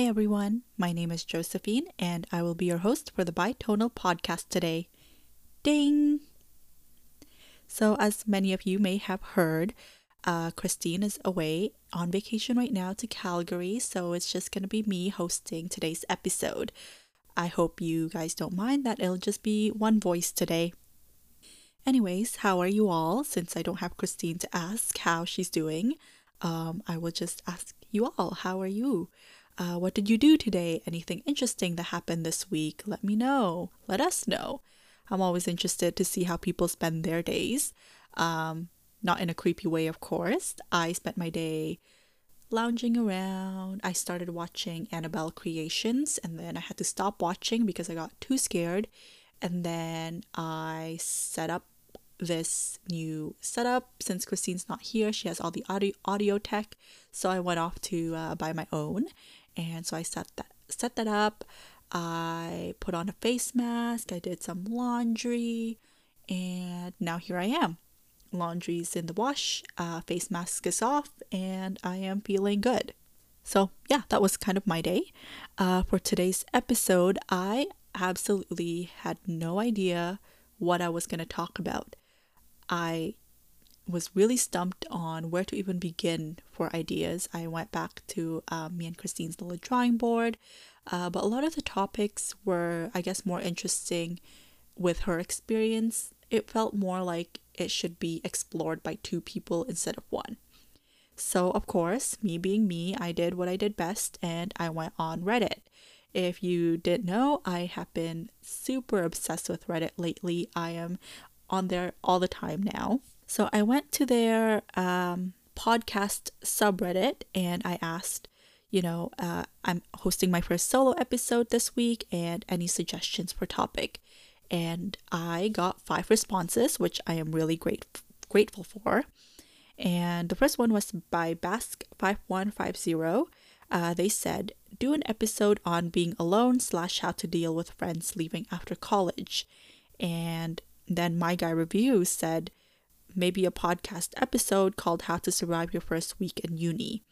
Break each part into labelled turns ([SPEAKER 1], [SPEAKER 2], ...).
[SPEAKER 1] Hi, everyone. My name is Josephine, and I will be your host for the Bitonal podcast today. Ding! So, as many of you may have heard, uh, Christine is away on vacation right now to Calgary, so it's just going to be me hosting today's episode. I hope you guys don't mind that it'll just be one voice today. Anyways, how are you all? Since I don't have Christine to ask how she's doing, um, I will just ask you all, how are you? Uh, what did you do today? Anything interesting that happened this week? Let me know. Let us know. I'm always interested to see how people spend their days. Um, not in a creepy way, of course. I spent my day lounging around. I started watching Annabelle Creations and then I had to stop watching because I got too scared. And then I set up this new setup since Christine's not here. She has all the audio audio tech, so I went off to uh, buy my own, and so I set that set that up. I put on a face mask. I did some laundry, and now here I am. Laundry's in the wash, uh, face mask is off, and I am feeling good. So, yeah, that was kind of my day. Uh, for today's episode, I absolutely had no idea what I was going to talk about. I was really stumped on where to even begin for ideas. I went back to um, me and Christine's little drawing board, uh, but a lot of the topics were, I guess, more interesting with her experience. It felt more like it should be explored by two people instead of one. So, of course, me being me, I did what I did best and I went on Reddit. If you didn't know, I have been super obsessed with Reddit lately. I am on there all the time now. So I went to their um, podcast subreddit and I asked, you know, uh, I'm hosting my first solo episode this week and any suggestions for topic. And I got five responses, which I am really great grateful for. And the first one was by Basque5150. Uh, they said, do an episode on being alone slash how to deal with friends leaving after college. And then My Guy Review said maybe a podcast episode called How to Survive Your First Week in Uni,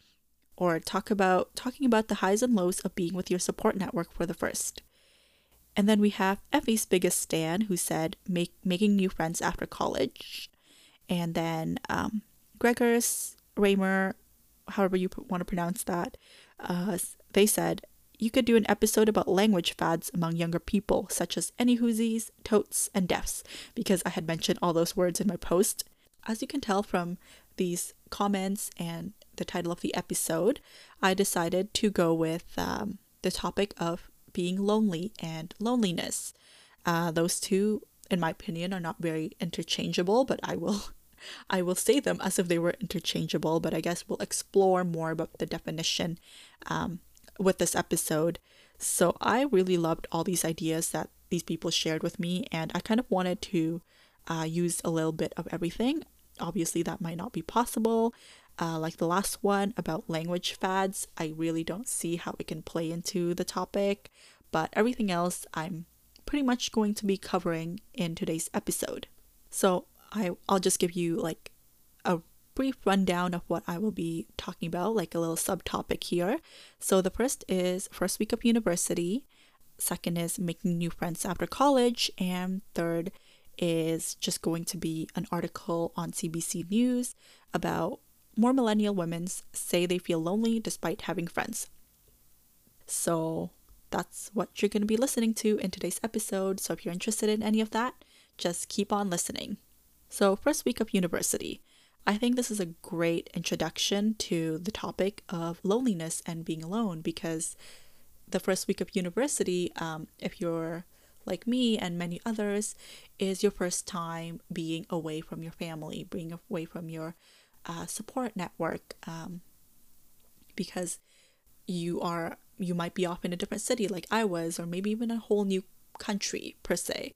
[SPEAKER 1] or talk about talking about the highs and lows of being with your support network for the first. And then we have Effie's biggest stan who said make making new friends after college, and then um, Gregor's Raymer, however you want to pronounce that, uh, they said you could do an episode about language fads among younger people, such as anyhoosies, totes, and deafs, because I had mentioned all those words in my post. As you can tell from these comments and the title of the episode, I decided to go with um, the topic of being lonely and loneliness. Uh, those two, in my opinion, are not very interchangeable, but I will. I will say them as if they were interchangeable, but I guess we'll explore more about the definition um, with this episode. So I really loved all these ideas that these people shared with me, and I kind of wanted to uh, use a little bit of everything. Obviously, that might not be possible. Uh, like the last one about language fads, I really don't see how it can play into the topic, but everything else I'm pretty much going to be covering in today's episode. So I, I'll just give you like a brief rundown of what I will be talking about, like a little subtopic here. So the first is first week of university, second is making new friends after college, and third is just going to be an article on CBC News about more millennial women say they feel lonely despite having friends. So that's what you're going to be listening to in today's episode. So if you're interested in any of that, just keep on listening. So, first week of university. I think this is a great introduction to the topic of loneliness and being alone because the first week of university, um, if you're like me and many others, is your first time being away from your family, being away from your uh, support network, um, because you are you might be off in a different city like I was, or maybe even a whole new country per se.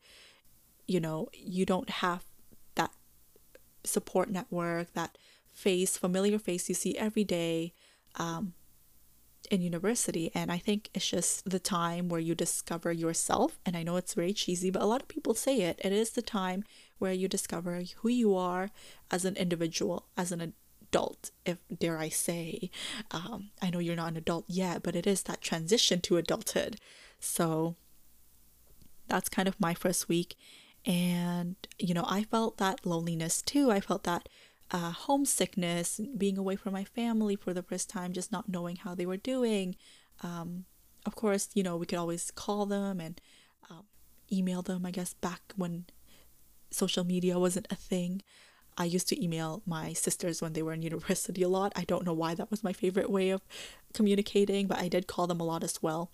[SPEAKER 1] You know, you don't have support network, that face, familiar face you see every day um, in university. And I think it's just the time where you discover yourself. And I know it's very cheesy, but a lot of people say it. It is the time where you discover who you are as an individual, as an adult, if dare I say. Um, I know you're not an adult yet, but it is that transition to adulthood. So that's kind of my first week. And, you know, I felt that loneliness too. I felt that uh, homesickness, being away from my family for the first time, just not knowing how they were doing. Um, of course, you know, we could always call them and um, email them, I guess, back when social media wasn't a thing. I used to email my sisters when they were in university a lot. I don't know why that was my favorite way of communicating, but I did call them a lot as well.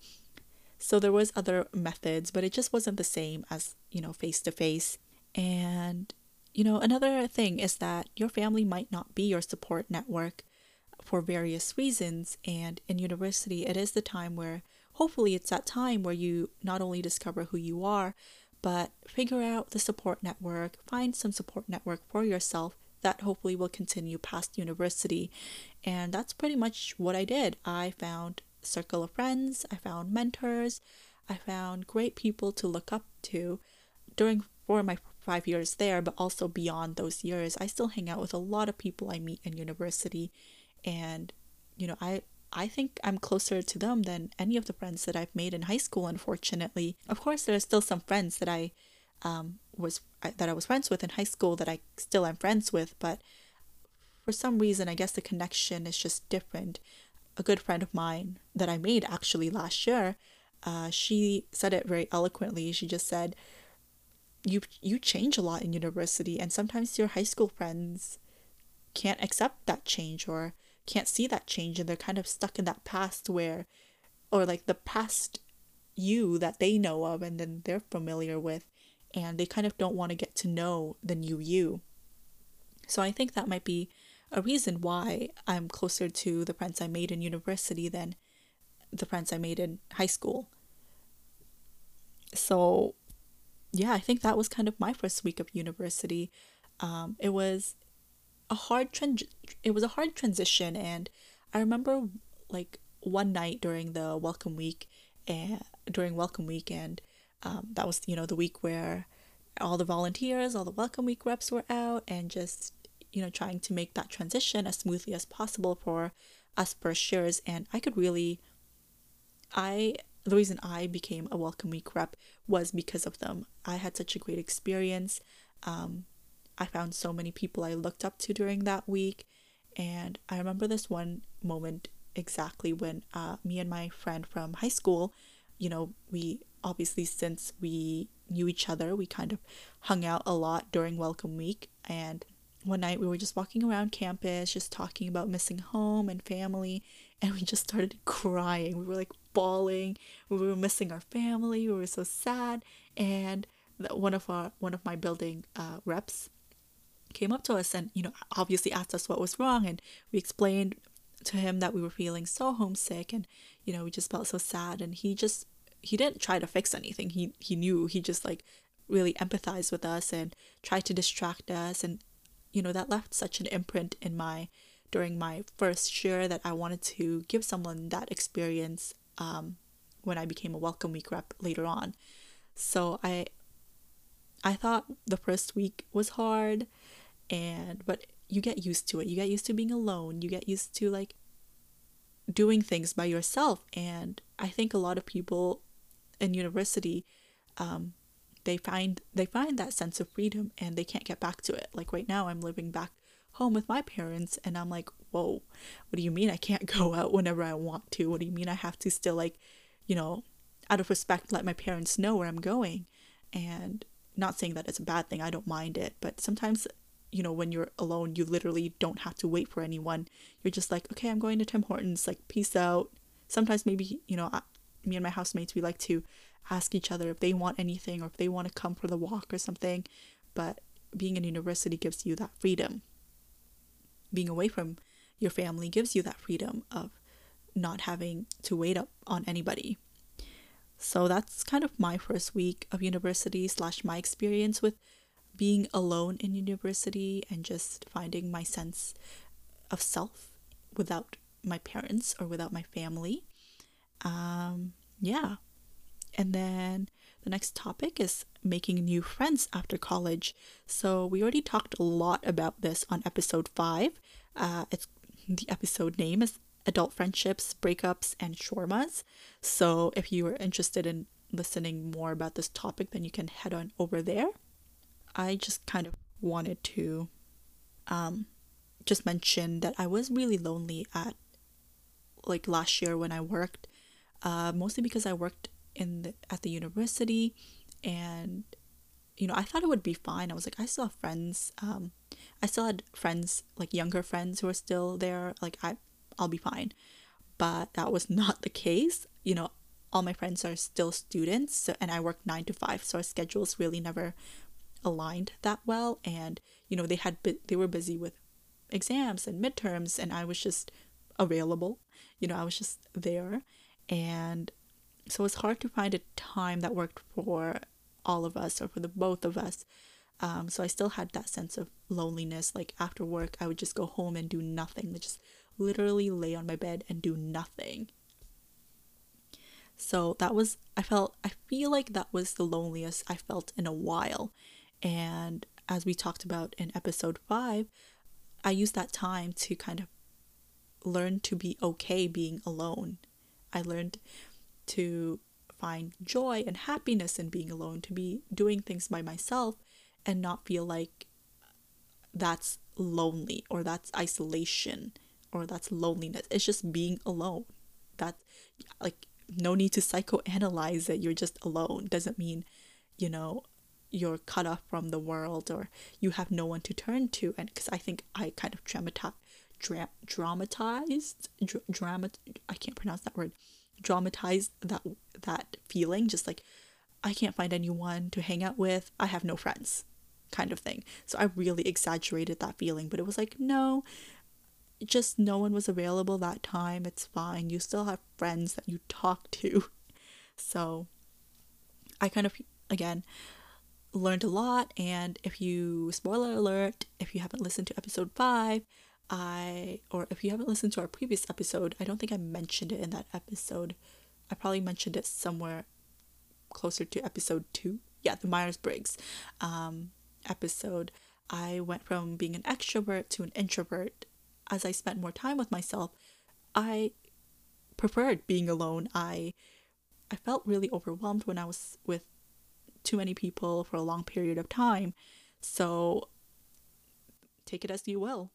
[SPEAKER 1] So there was other methods, but it just wasn't the same as, you know, face to face. And you know, another thing is that your family might not be your support network for various reasons and in university it is the time where hopefully it's that time where you not only discover who you are but figure out the support network, find some support network for yourself that hopefully will continue past university. And that's pretty much what I did. I found circle of friends, I found mentors, I found great people to look up to during for my 5 years there, but also beyond those years. I still hang out with a lot of people I meet in university and you know, I I think I'm closer to them than any of the friends that I've made in high school. Unfortunately, of course, there are still some friends that I um, was that I was friends with in high school that I still am friends with, but for some reason, I guess the connection is just different. A good friend of mine that I made actually last year, uh, she said it very eloquently. She just said, "You you change a lot in university, and sometimes your high school friends can't accept that change or." can't see that change and they're kind of stuck in that past where or like the past you that they know of and then they're familiar with and they kind of don't want to get to know the new you. So I think that might be a reason why I'm closer to the friends I made in university than the friends I made in high school. So yeah, I think that was kind of my first week of university. Um, it was a hard trans it was a hard transition and I remember like one night during the welcome week and during welcome week and um, that was you know the week where all the volunteers all the welcome week reps were out and just you know trying to make that transition as smoothly as possible for us years and I could really I the reason I became a welcome week rep was because of them I had such a great experience um, I found so many people I looked up to during that week. And I remember this one moment exactly when uh, me and my friend from high school, you know, we obviously, since we knew each other, we kind of hung out a lot during Welcome Week. And one night we were just walking around campus, just talking about missing home and family. And we just started crying. We were like bawling. We were missing our family. We were so sad. And one of our one of my building uh, reps came up to us and you know obviously asked us what was wrong and we explained to him that we were feeling so homesick and you know we just felt so sad and he just he didn't try to fix anything he he knew he just like really empathized with us and tried to distract us and you know that left such an imprint in my during my first year that I wanted to give someone that experience um, when I became a welcome week rep later on. So I I thought the first week was hard and but you get used to it. You get used to being alone. You get used to like doing things by yourself. And i think a lot of people in university um, they find they find that sense of freedom and they can't get back to it like right now i'm living back home with my parents and i'm like whoa what do you mean i can't go out whenever i want to what do you mean i have to still like you know out of respect let my parents know where i'm going and not saying that it's a bad thing i don't mind it but sometimes you know, when you're alone, you literally don't have to wait for anyone. You're just like, okay, I'm going to Tim Hortons, like, peace out. Sometimes maybe, you know, me and my housemates, we like to ask each other if they want anything or if they want to come for the walk or something. But being in university gives you that freedom. Being away from your family gives you that freedom of not having to wait up on anybody. So that's kind of my first week of university slash my experience with being alone in university and just finding my sense of self without my parents or without my family. Um, yeah. And then the next topic is making new friends after college. So, we already talked a lot about this on episode five. Uh, it's the episode name is Adult Friendships, Breakups, and Shawarmas. So, if you are interested in listening more about this topic, then you can head on over there. I just kind of wanted to um, just mention that I was really lonely at like last year when I worked, uh, mostly because I worked in the, at the university, and you know I thought it would be fine. I was like I still have friends. Um, I still had friends like younger friends who are still there. Like I, I'll be fine, but that was not the case. You know, all my friends are still students, so, and I work nine to five, so our schedules really never aligned that well. And you know, they had they were busy with exams and midterms, and I was just available. You know, I was just there, and so it's hard to find a time that worked for all of us or for the both of us. Um, so I still had that sense of loneliness. Like after work, I would just go home and do nothing. Just literally lay on my bed and do nothing. So that was, I felt, I feel like that was the loneliest I felt in a while. And as we talked about in episode five, I used that time to kind of learn to be okay being alone. I learned to find joy and happiness in being alone, to be doing things by myself and not feel like that's lonely or that's isolation or that's loneliness. It's just being alone. That like no need to psychoanalyze it. You're just alone. Doesn't mean, you know, you're cut off from the world or you have no one to turn to. And because I think I kind of dramatize, dra- dramatized, dra- I can't pronounce that word, dramatized that that feeling. Just like I can't find anyone to hang out with. I have no friends, kind of thing. So I really exaggerated that feeling, but it was like no, just no one was available that time. It's fine. You still have friends that you talk to. So I kind of, again, learned a lot. And if you, spoiler alert, if you haven't listened to episode five, I, or if you haven't listened to our previous episode, I don't think I mentioned it in that episode. I probably mentioned it somewhere closer to episode two. Yeah, the Myers Briggs um, episode. I went from being an extrovert to an introvert as I spent more time with myself, I preferred being alone. I I felt really overwhelmed when I was with too many people for a long period of time. So take it as you will.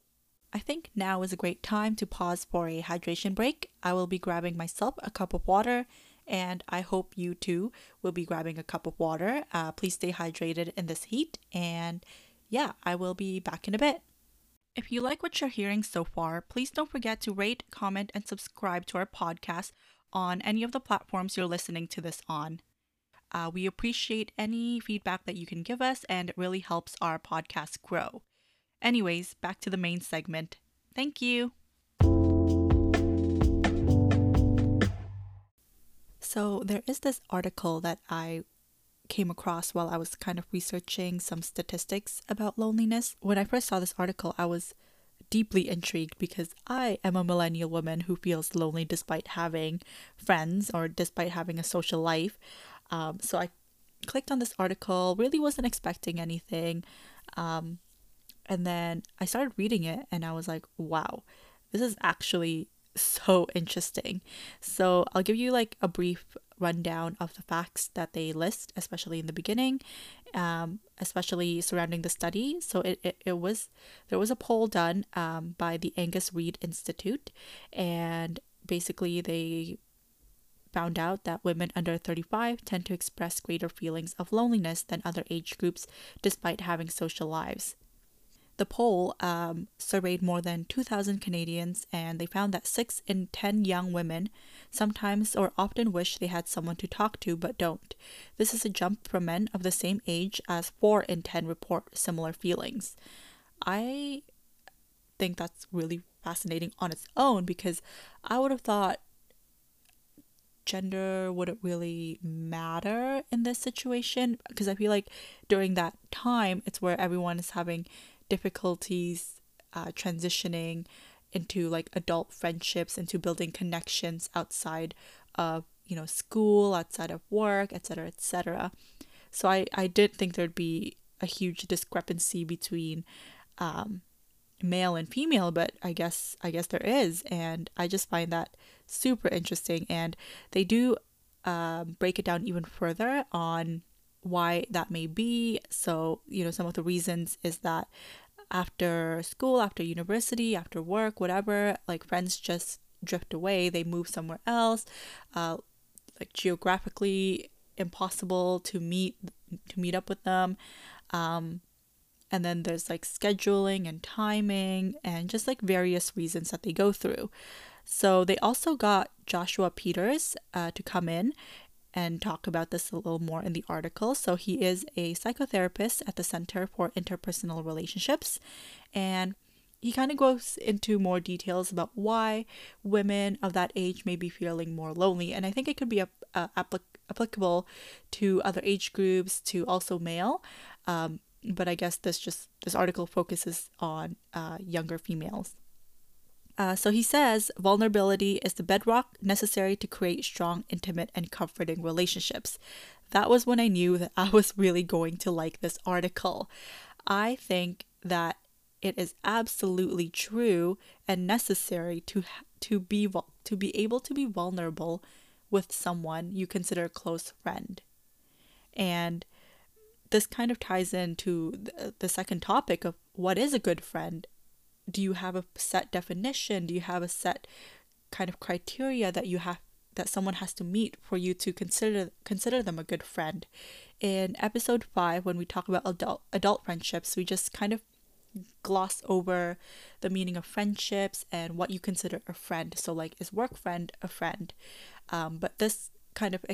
[SPEAKER 1] I think now is a great time to pause for a hydration break. I will be grabbing myself a cup of water, and I hope you too will be grabbing a cup of water. Uh, please stay hydrated in this heat, and yeah, I will be back in a bit. If you like what you're hearing so far, please don't forget to rate, comment, and subscribe to our podcast on any of the platforms you're listening to this on. Uh, we appreciate any feedback that you can give us, and it really helps our podcast grow. Anyways, back to the main segment. Thank you. So, there is this article that I came across while I was kind of researching some statistics about loneliness. When I first saw this article, I was deeply intrigued because I am a millennial woman who feels lonely despite having friends or despite having a social life. Um, so I clicked on this article, really wasn't expecting anything. Um, and then I started reading it and I was like, wow, this is actually so interesting. So I'll give you like a brief rundown of the facts that they list, especially in the beginning, um, especially surrounding the study. So it, it, it was there was a poll done um, by the Angus Reid Institute, and basically they found out that women under 35 tend to express greater feelings of loneliness than other age groups despite having social lives. The poll um, surveyed more than 2,000 Canadians, and they found that 6 in 10 young women sometimes or often wish they had someone to talk to but don't. This is a jump from men of the same age as 4 in 10 report similar feelings. I think that's really fascinating on its own because I would have thought gender wouldn't really matter in this situation because I feel like during that time it's where everyone is having difficulties uh, transitioning into like adult friendships, into building connections outside of you know school, outside of work, etc., etc. So I, I did think there'd be a huge discrepancy between um, male and female, but I guess I guess there is, and I just find that super interesting. And they do um, break it down even further on why that may be. So you know, some of the reasons is that after school, after university, after work, whatever, like friends just drift away. They move somewhere else. Uh, like geographically impossible to meet to meet up with them. Um, and then there's like scheduling and timing and just like various reasons that they go through. So they also got Joshua Peters uh, to come in and talk about this a little more in the article. So he is a psychotherapist at the Center for Interpersonal Relationships and he kind of goes into more details about why women of that age may be feeling more lonely and i think it could be uh, applic- applicable to other age groups to also male um, but I guess this just this article focuses on uh, younger females. Uh, so he says vulnerability is the bedrock necessary to create strong, intimate, and comforting relationships. That was when I knew that I was really going to like this article. I think that it is absolutely true and necessary to to be to be able to be vulnerable with someone you consider a close friend. And this kind of ties into the second topic of what is a good friend. Do you have a set definition? Do you have a set kind of criteria that you have that someone has to meet for you to consider consider them a good friend? In episode 5 when we talk about adult adult friendships, we just kind of gloss over the meaning of friendships and what you consider a friend. So like is work friend a friend? Um, but this kind of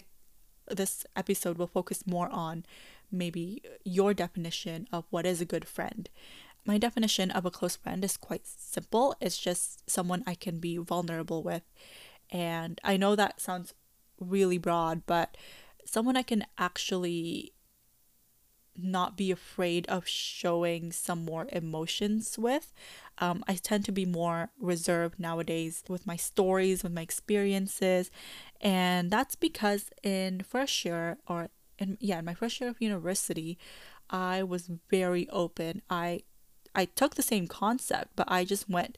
[SPEAKER 1] this episode will focus more on maybe your definition of what is a good friend. My definition of a close friend is quite simple. It's just someone I can be vulnerable with. And I know that sounds really broad, but someone I can actually not be afraid of showing some more emotions with. Um, I tend to be more reserved nowadays with my stories, with my experiences, and that's because in first year or in yeah in my first year of university i was very open i i took the same concept but i just went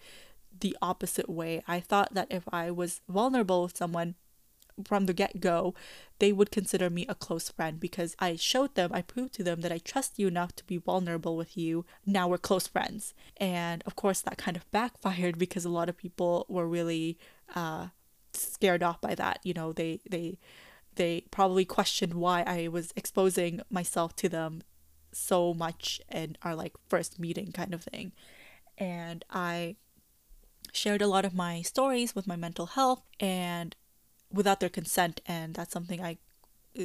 [SPEAKER 1] the opposite way. I thought that if i was vulnerable with someone from the get-go they would consider me a close friend because i showed them i proved to them that i trust you enough to be vulnerable with you. Now we're close friends. And of course that kind of backfired because a lot of people were really uh, scared off by that. You know they they they probably questioned why I was exposing myself to them so much in our like first meeting kind of thing. And I shared a lot of my stories with my mental health and without their consent and that's something I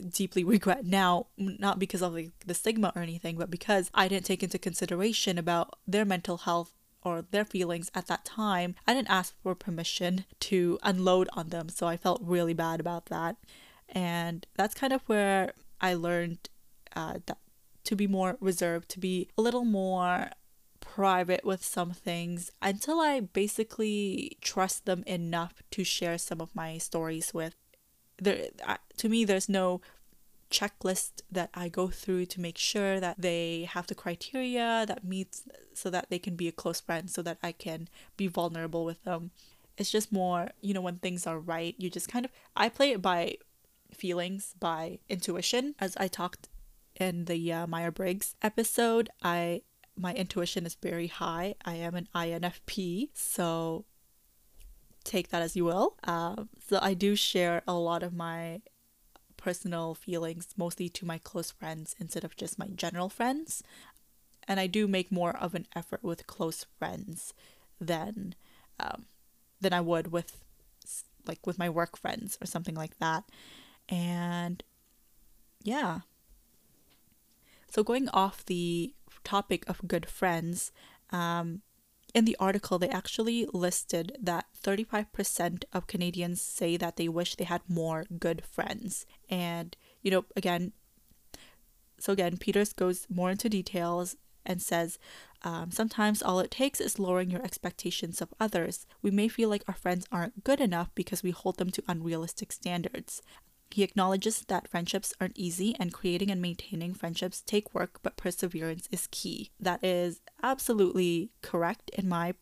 [SPEAKER 1] deeply regret now not because of like the stigma or anything but because I didn't take into consideration about their mental health or their feelings at that time. I didn't ask for permission to unload on them, so I felt really bad about that. And that's kind of where I learned uh, that to be more reserved, to be a little more private with some things until I basically trust them enough to share some of my stories with. There, to me, there's no checklist that I go through to make sure that they have the criteria that meets so that they can be a close friend so that I can be vulnerable with them. It's just more, you know, when things are right, you just kind of I play it by feelings by intuition. As I talked in the uh, Myers Briggs episode, I my intuition is very high. I am an INFP, so take that as you will. Um, so I do share a lot of my personal feelings mostly to my close friends instead of just my general friends. And I do make more of an effort with close friends than um, than I would with like with my work friends or something like that. And yeah. So, going off the topic of good friends, um, in the article, they actually listed that 35% of Canadians say that they wish they had more good friends. And, you know, again, so again, Peters goes more into details and says, um, sometimes all it takes is lowering your expectations of others. We may feel like our friends aren't good enough because we hold them to unrealistic standards. He acknowledges that friendships aren't easy and creating and maintaining friendships take work, but perseverance is key. That is absolutely correct in my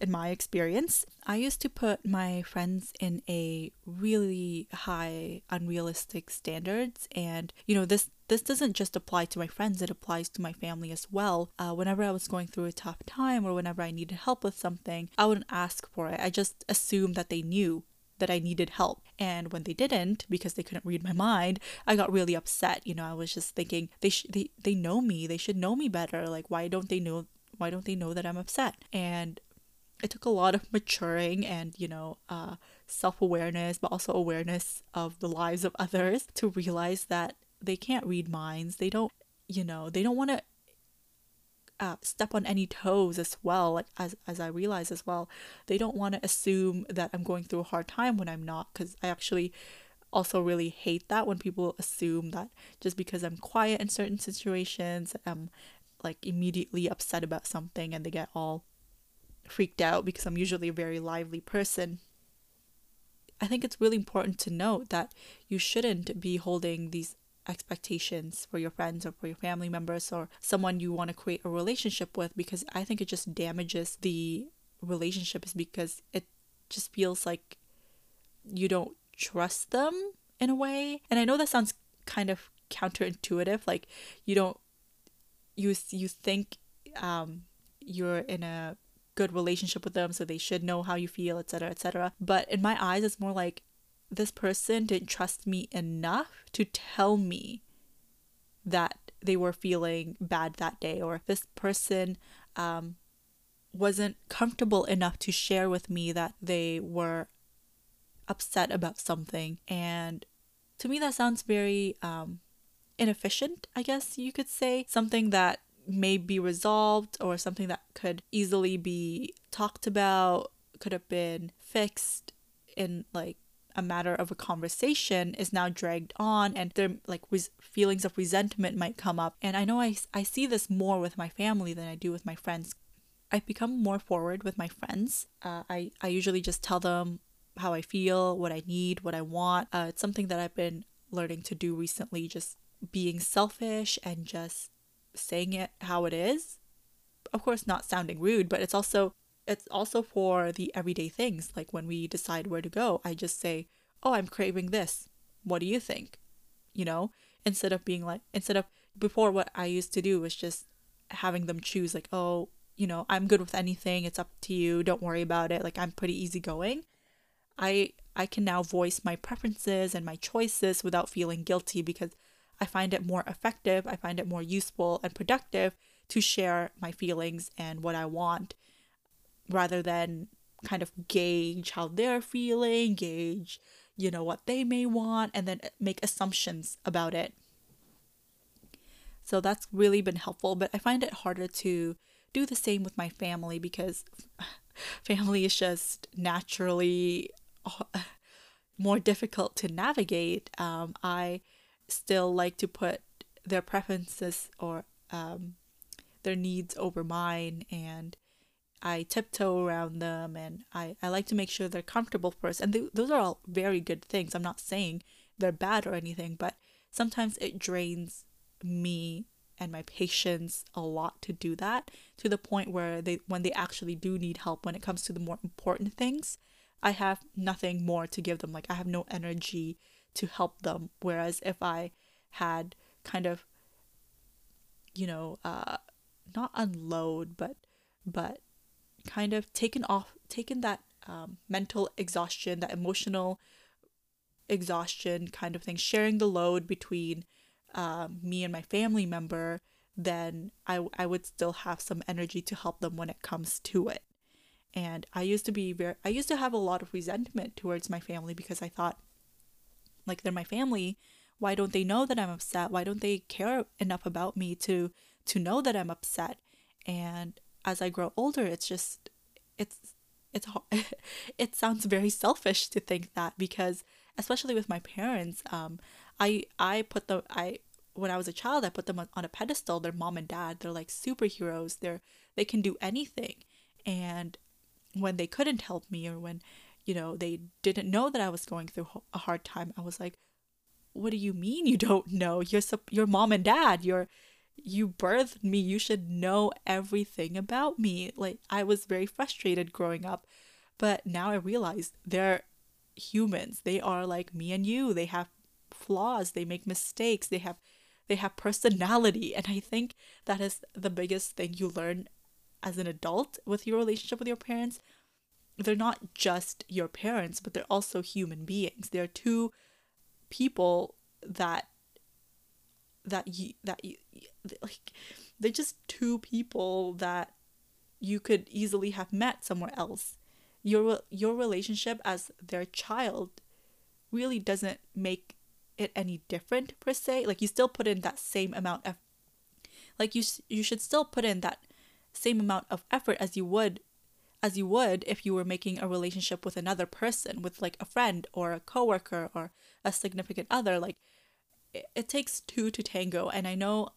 [SPEAKER 1] in my experience. I used to put my friends in a really high unrealistic standards and you know this this doesn't just apply to my friends, it applies to my family as well. Uh, whenever I was going through a tough time or whenever I needed help with something, I wouldn't ask for it. I just assumed that they knew that I needed help. And when they didn't, because they couldn't read my mind, I got really upset. You know, I was just thinking they sh- they they know me. They should know me better. Like why don't they know why don't they know that I'm upset? And it took a lot of maturing and you know uh, self-awareness but also awareness of the lives of others to realize that they can't read minds they don't you know they don't want to uh, step on any toes as well like as, as i realize as well they don't want to assume that i'm going through a hard time when i'm not because i actually also really hate that when people assume that just because i'm quiet in certain situations i'm like immediately upset about something and they get all freaked out because i'm usually a very lively person. I think it's really important to note that you shouldn't be holding these expectations for your friends or for your family members or someone you want to create a relationship with because I think it just damages the relationship is because it just feels like you don't trust them in a way. And I know that sounds kind of counterintuitive like you don't you you think um you're in a good relationship with them so they should know how you feel etc etc but in my eyes it's more like this person didn't trust me enough to tell me that they were feeling bad that day, or this person um, wasn't comfortable enough to share with me that they were upset about something. And to me, that sounds very um, inefficient, I guess you could say. Something that may be resolved or something that could easily be talked about, could have been fixed in like a matter of a conversation is now dragged on and their like res- feelings of resentment might come up. And i know I, I see this more with my family than i do with my friends. I've become more forward with my friends. Uh, I, I usually just tell them how i feel what i need what i want. Uh, it's something that i've been learning to do recently just being selfish and just saying it how it is. Of course not sounding rude but it's also it's also for the everyday things like when we decide where to go i just say oh i'm craving this. What do you think? You know instead of being like instead of before what i used to do was just having them choose like oh you know i'm good with anything. It's up to you. Don't worry about it. Like i'm pretty easygoing. I i can now voice my preferences and my choices without feeling guilty because i find it more effective i find it more useful and productive to share my feelings and what i want rather than kind of gauge how they're feeling, gauge, you know, what they may want, and then make assumptions about it. So that's really been helpful, but I find it harder to do the same with my family because family is just naturally more difficult to navigate. Um, I still like to put their preferences or um, their needs over mine, and I tiptoe around them and I, I like to make sure they're comfortable first. And th- those are all very good things. I'm not saying they're bad or anything, but sometimes it drains me and my patience a lot to do that to the point where they when they actually do need help when it comes to the more important things i have nothing more to give them like i have no energy to help them whereas if i had kind of you know uh not unload but but kind of taken off, taken that um, mental exhaustion, that emotional exhaustion kind of thing, sharing the load between um, me and my family member, then I, I would still have some energy to help them when it comes to it. And I used to be very, I used to have a lot of resentment towards my family because I thought, like, they're my family. Why don't they know that I'm upset? Why don't they care enough about me to to know that I'm upset? And as I grow older, it's just it's it's it sounds very selfish to think that because especially with my parents, um, I I put the I when I was a child, I put them on a pedestal. They're mom and dad. They're like superheroes. They're they can do anything. And when they couldn't help me, or when you know they didn't know that I was going through a hard time, I was like, what do you mean you don't know? You're your mom and dad. You're you birthed me. You should know everything about me. Like I was very frustrated growing up, but now I realize they're humans. They are like me and you. They have flaws. They make mistakes. They have they have personality, and I think that is the biggest thing you learn as an adult with your relationship with your parents. They're not just your parents, but they're also human beings. They're two people that that you that you like they're just two people that you could easily have met somewhere else. Your your relationship as their child really doesn't make it any different per se. Like you still put in that same amount of like you you should still put in that same amount of effort as you would as you would if you were making a relationship with another person with like a friend or a coworker or a significant other. Like it, takes two to tango and i know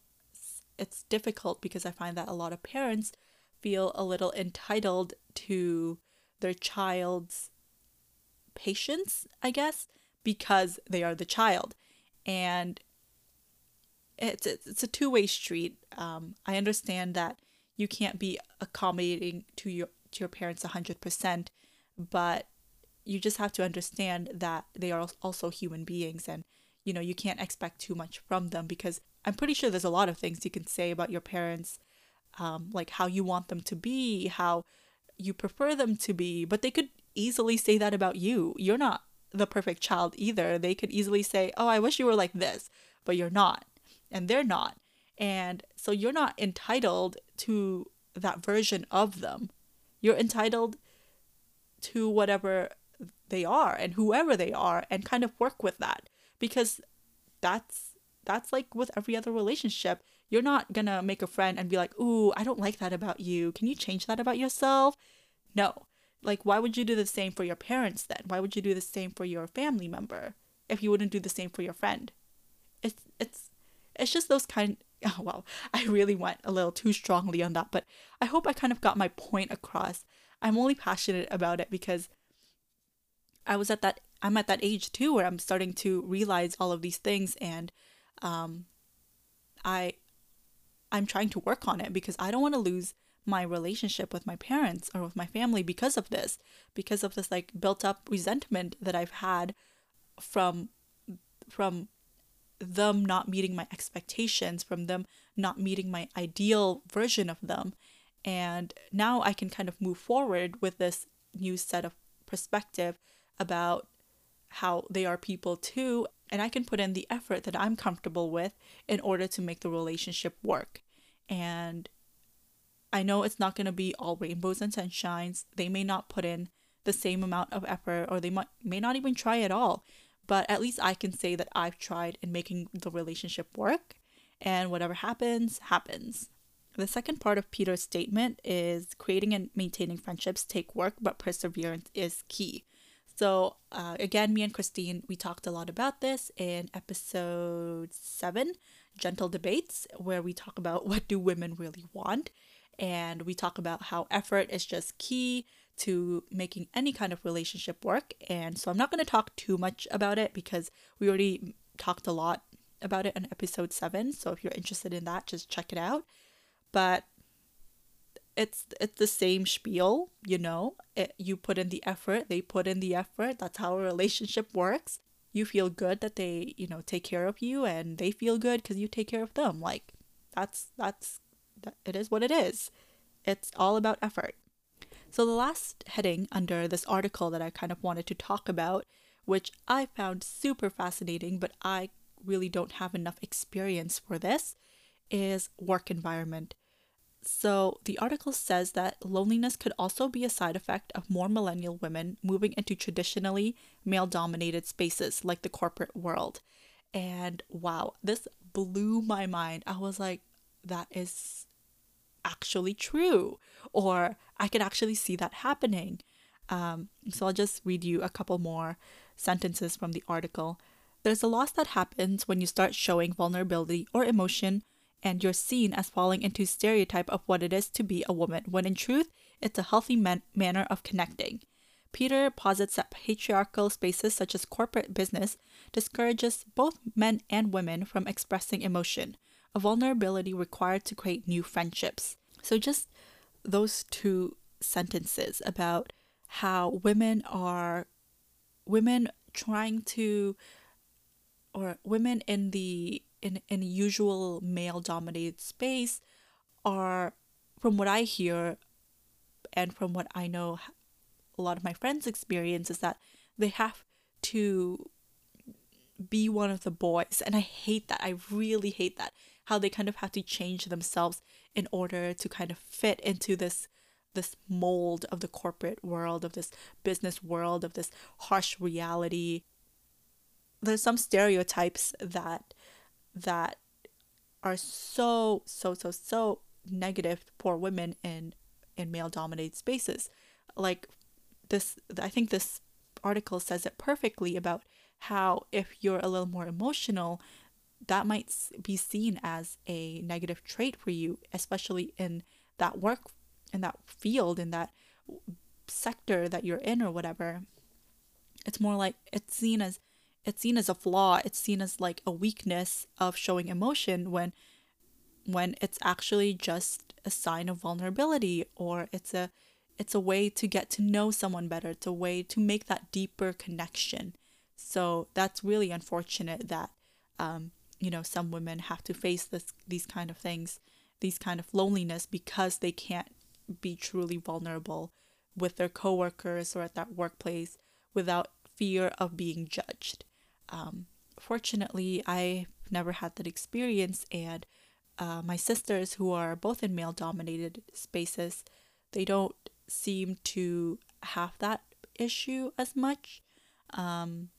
[SPEAKER 1] it's difficult because i find that a lot of parents feel a little entitled to their child's patience i guess because they are the child. And it's it's a two-way street. Um, i understand that you can't be accommodating to your to your parents 100% but you just have to understand that they are also human beings and you know you can't expect too much from them because i'm pretty sure there's a lot of things you can say about your parents um, like how you want them to be how you prefer them to be but they could easily say that about you. You're not the perfect child either. They could easily say oh i wish you were like this but you're not and they're not and so you're not entitled to that version of them. You're entitled to whatever they are and whoever they are and kind of work with that because that's that's like with every other relationship you're not gonna make a friend and be like ooh i don't like that about you. Can you change that about yourself? No. Like why would you do the same for your parents then? Why would you do the same for your family member if you wouldn't do the same for your friend? It's it's it's just those kind oh wow i really went a little too strongly on that but i hope i kind of got my point across. I'm only passionate about it because I was at that I'm at that age too where I'm starting to realize all of these things and um I I'm trying to work on it because I don't want to lose my relationship with my parents or with my family because of this because of this like built up resentment that I've had from from them not meeting my expectations from them not meeting my ideal version of them. And now I can kind of move forward with this new set of perspective about how they are people too, and I can put in the effort that I'm comfortable with in order to make the relationship work. And I know it's not going to be all rainbows and sunshines. They may not put in the same amount of effort or they might may not even try at all. But at least I can say that I've tried in making the relationship work and whatever happens, happens. The second part of Peters' statement is creating and maintaining friendships take work, but perseverance is key. So, uh, again, me and Christine, we talked a lot about this in episode seven, Gentle Debates, where we talk about what do women really want. And we talk about how effort is just key to making any kind of relationship work. And so I'm not going to talk too much about it because we already talked a lot about it in episode seven. So if you're interested in that, just check it out. But it's it's the same spiel, you know. It, you put in the effort, they put in the effort. That's how a relationship works. You feel good that they, you know, take care of you, and they feel good because you take care of them. Like that's that's that, it is what it is. It's all about effort. So the last heading under this article that I kind of wanted to talk about, which I found super fascinating, but I really don't have enough experience for this, is work environment. So, the article says that loneliness could also be a side effect of more millennial women moving into traditionally male dominated spaces like the corporate world. And wow, this blew my mind. I was like, that is actually true, or I could actually see that happening. Um, so, I'll just read you a couple more sentences from the article. There's a loss that happens when you start showing vulnerability or emotion and you're seen as falling into stereotype of what it is to be a woman when in truth it's a healthy man- manner of connecting Peter posits that patriarchal spaces such as corporate business discourages both men and women from expressing emotion, a vulnerability required to create new friendships. So just those two sentences about how women are women trying to or women in the in in usual male dominated space are from what I hear and from what I know a lot of my friends experience is that they have to be one of the boys and I hate that. I really hate that how they kind of have to change themselves in order to kind of fit into this this mold of the corporate world of this business world of this harsh reality there's some stereotypes that that are so so so so negative for women in in male dominated spaces. Like this i think this article says it perfectly about how if you're a little more emotional that might be seen as a negative trait for you especially in that work in that field in that sector that you're in or whatever. It's more like it's seen as it's seen as a flaw it's seen as like a weakness of showing emotion when when it's actually just a sign of vulnerability or it's a it's a way to get to know someone better it's a way to make that deeper connection. So that's really unfortunate that um, you know some women have to face this these kind of things these kind of loneliness because they can't be truly vulnerable with their coworkers or at that workplace without fear of being judged um, fortunately i've never had that experience and uh, my sisters who are both in male dominated spaces they don't seem to have that issue as much um,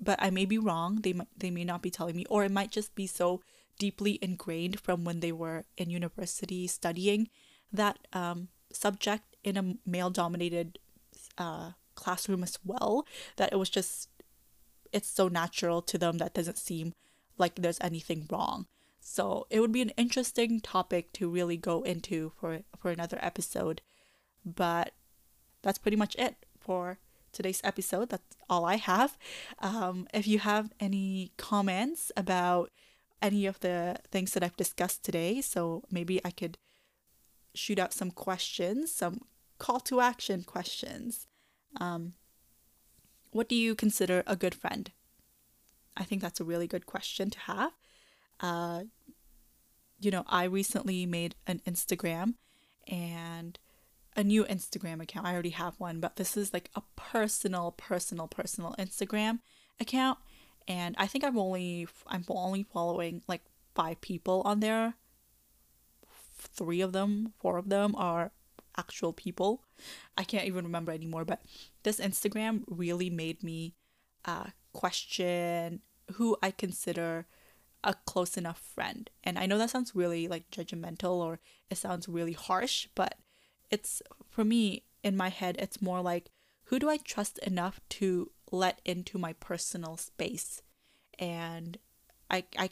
[SPEAKER 1] but I may be wrong. They might they may not be telling me, or it might just be so deeply ingrained from when they were in university studying that um, subject in a male dominated uh, classroom as well that it was just it's so natural to them that doesn't seem like there's anything wrong. So it would be an interesting topic to really go into for for another episode. But that's pretty much it for today's episode. That's all I have. Um, if you have any comments about any of the things that I've discussed today, so maybe I could shoot out some questions, some call to action questions. Um, what do you consider a good friend? I think that's a really good question to have. Uh, you know, I recently made an Instagram and a new Instagram account. I already have one, but this is like a personal, personal, personal Instagram account. And I think I'm only I'm only following like five people on there. Three of them, four of them are actual people. I can't even remember anymore, but this Instagram really made me uh, question who I consider a close enough friend. And I know that sounds really like judgmental or it sounds really harsh, but it's for me in my head it's more like who do I trust enough to let into my personal space? And I I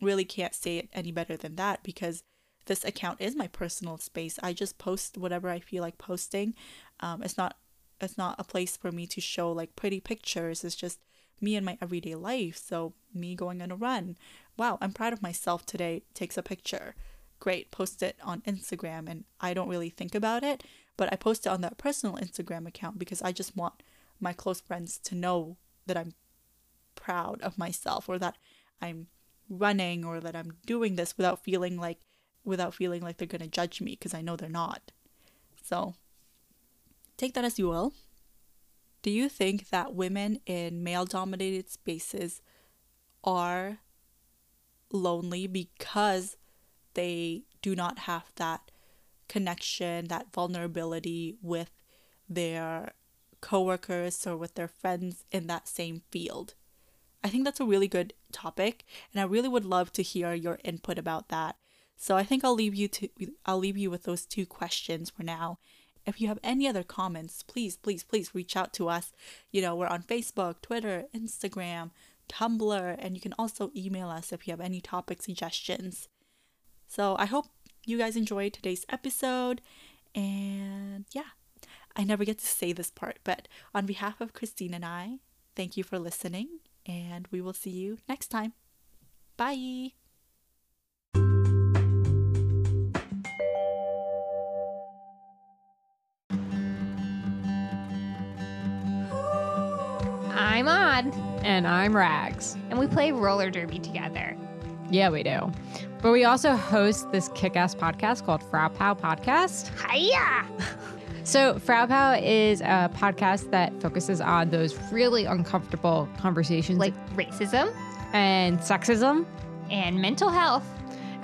[SPEAKER 1] really can't say it any better than that because this account is my personal space. I just post whatever I feel like posting. Um, it's not it's not a place for me to show like pretty pictures. It's just me and my everyday life. So me going on a run. Wow, I'm proud of myself today. Takes a picture great, post it on Instagram. And I don't really think about it, but I post it on that personal Instagram account because I just want my close friends to know that I'm proud of myself or that I'm running or that I'm doing this without feeling like without feeling like they're going to judge me because I know they're not. So take that as you will. Do you think that women in male dominated spaces are lonely because they do not have that connection, that vulnerability with their coworkers or with their friends in that same field. I think that's a really good topic and I really would love to hear your input about that. So I think I'll leave you to I'll leave you with those two questions for now. If you have any other comments, please please please reach out to us. You know, we're on Facebook, Twitter, Instagram, Tumblr, and you can also email us if you have any topic suggestions. So I hope you guys enjoyed today's episode. And yeah, I never get to say this part, but on behalf of Christine and I, thank you for listening, and we will see you next time. Bye.
[SPEAKER 2] I'm Odd,
[SPEAKER 3] And I'm Rags.
[SPEAKER 2] and we play roller derby together.
[SPEAKER 3] Yeah, we do. But we also host this kick ass podcast called Frau Pow Podcast.
[SPEAKER 2] Hiya!
[SPEAKER 3] So, Frau Pow is a podcast that focuses on those really uncomfortable conversations
[SPEAKER 2] Like racism
[SPEAKER 3] and sexism
[SPEAKER 2] and mental health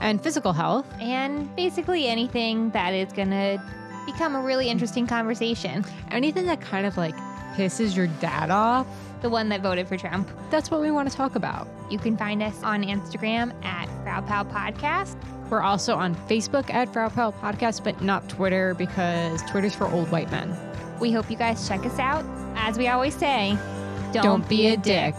[SPEAKER 3] and physical health.
[SPEAKER 2] and basically anything that is gonna become a really interesting conversation.
[SPEAKER 3] Anything that kind of like pisses your dad off.
[SPEAKER 2] The one that voted for Trump.
[SPEAKER 3] That's what we want to talk about.
[SPEAKER 2] You can find us on Instagram at Frau Podcast.
[SPEAKER 3] We're also on Facebook at Frau Pow Podcast, but not Twitter because Twitter's for old white men.
[SPEAKER 2] We hope you guys check us out. As we always say,
[SPEAKER 3] Don't be a dick.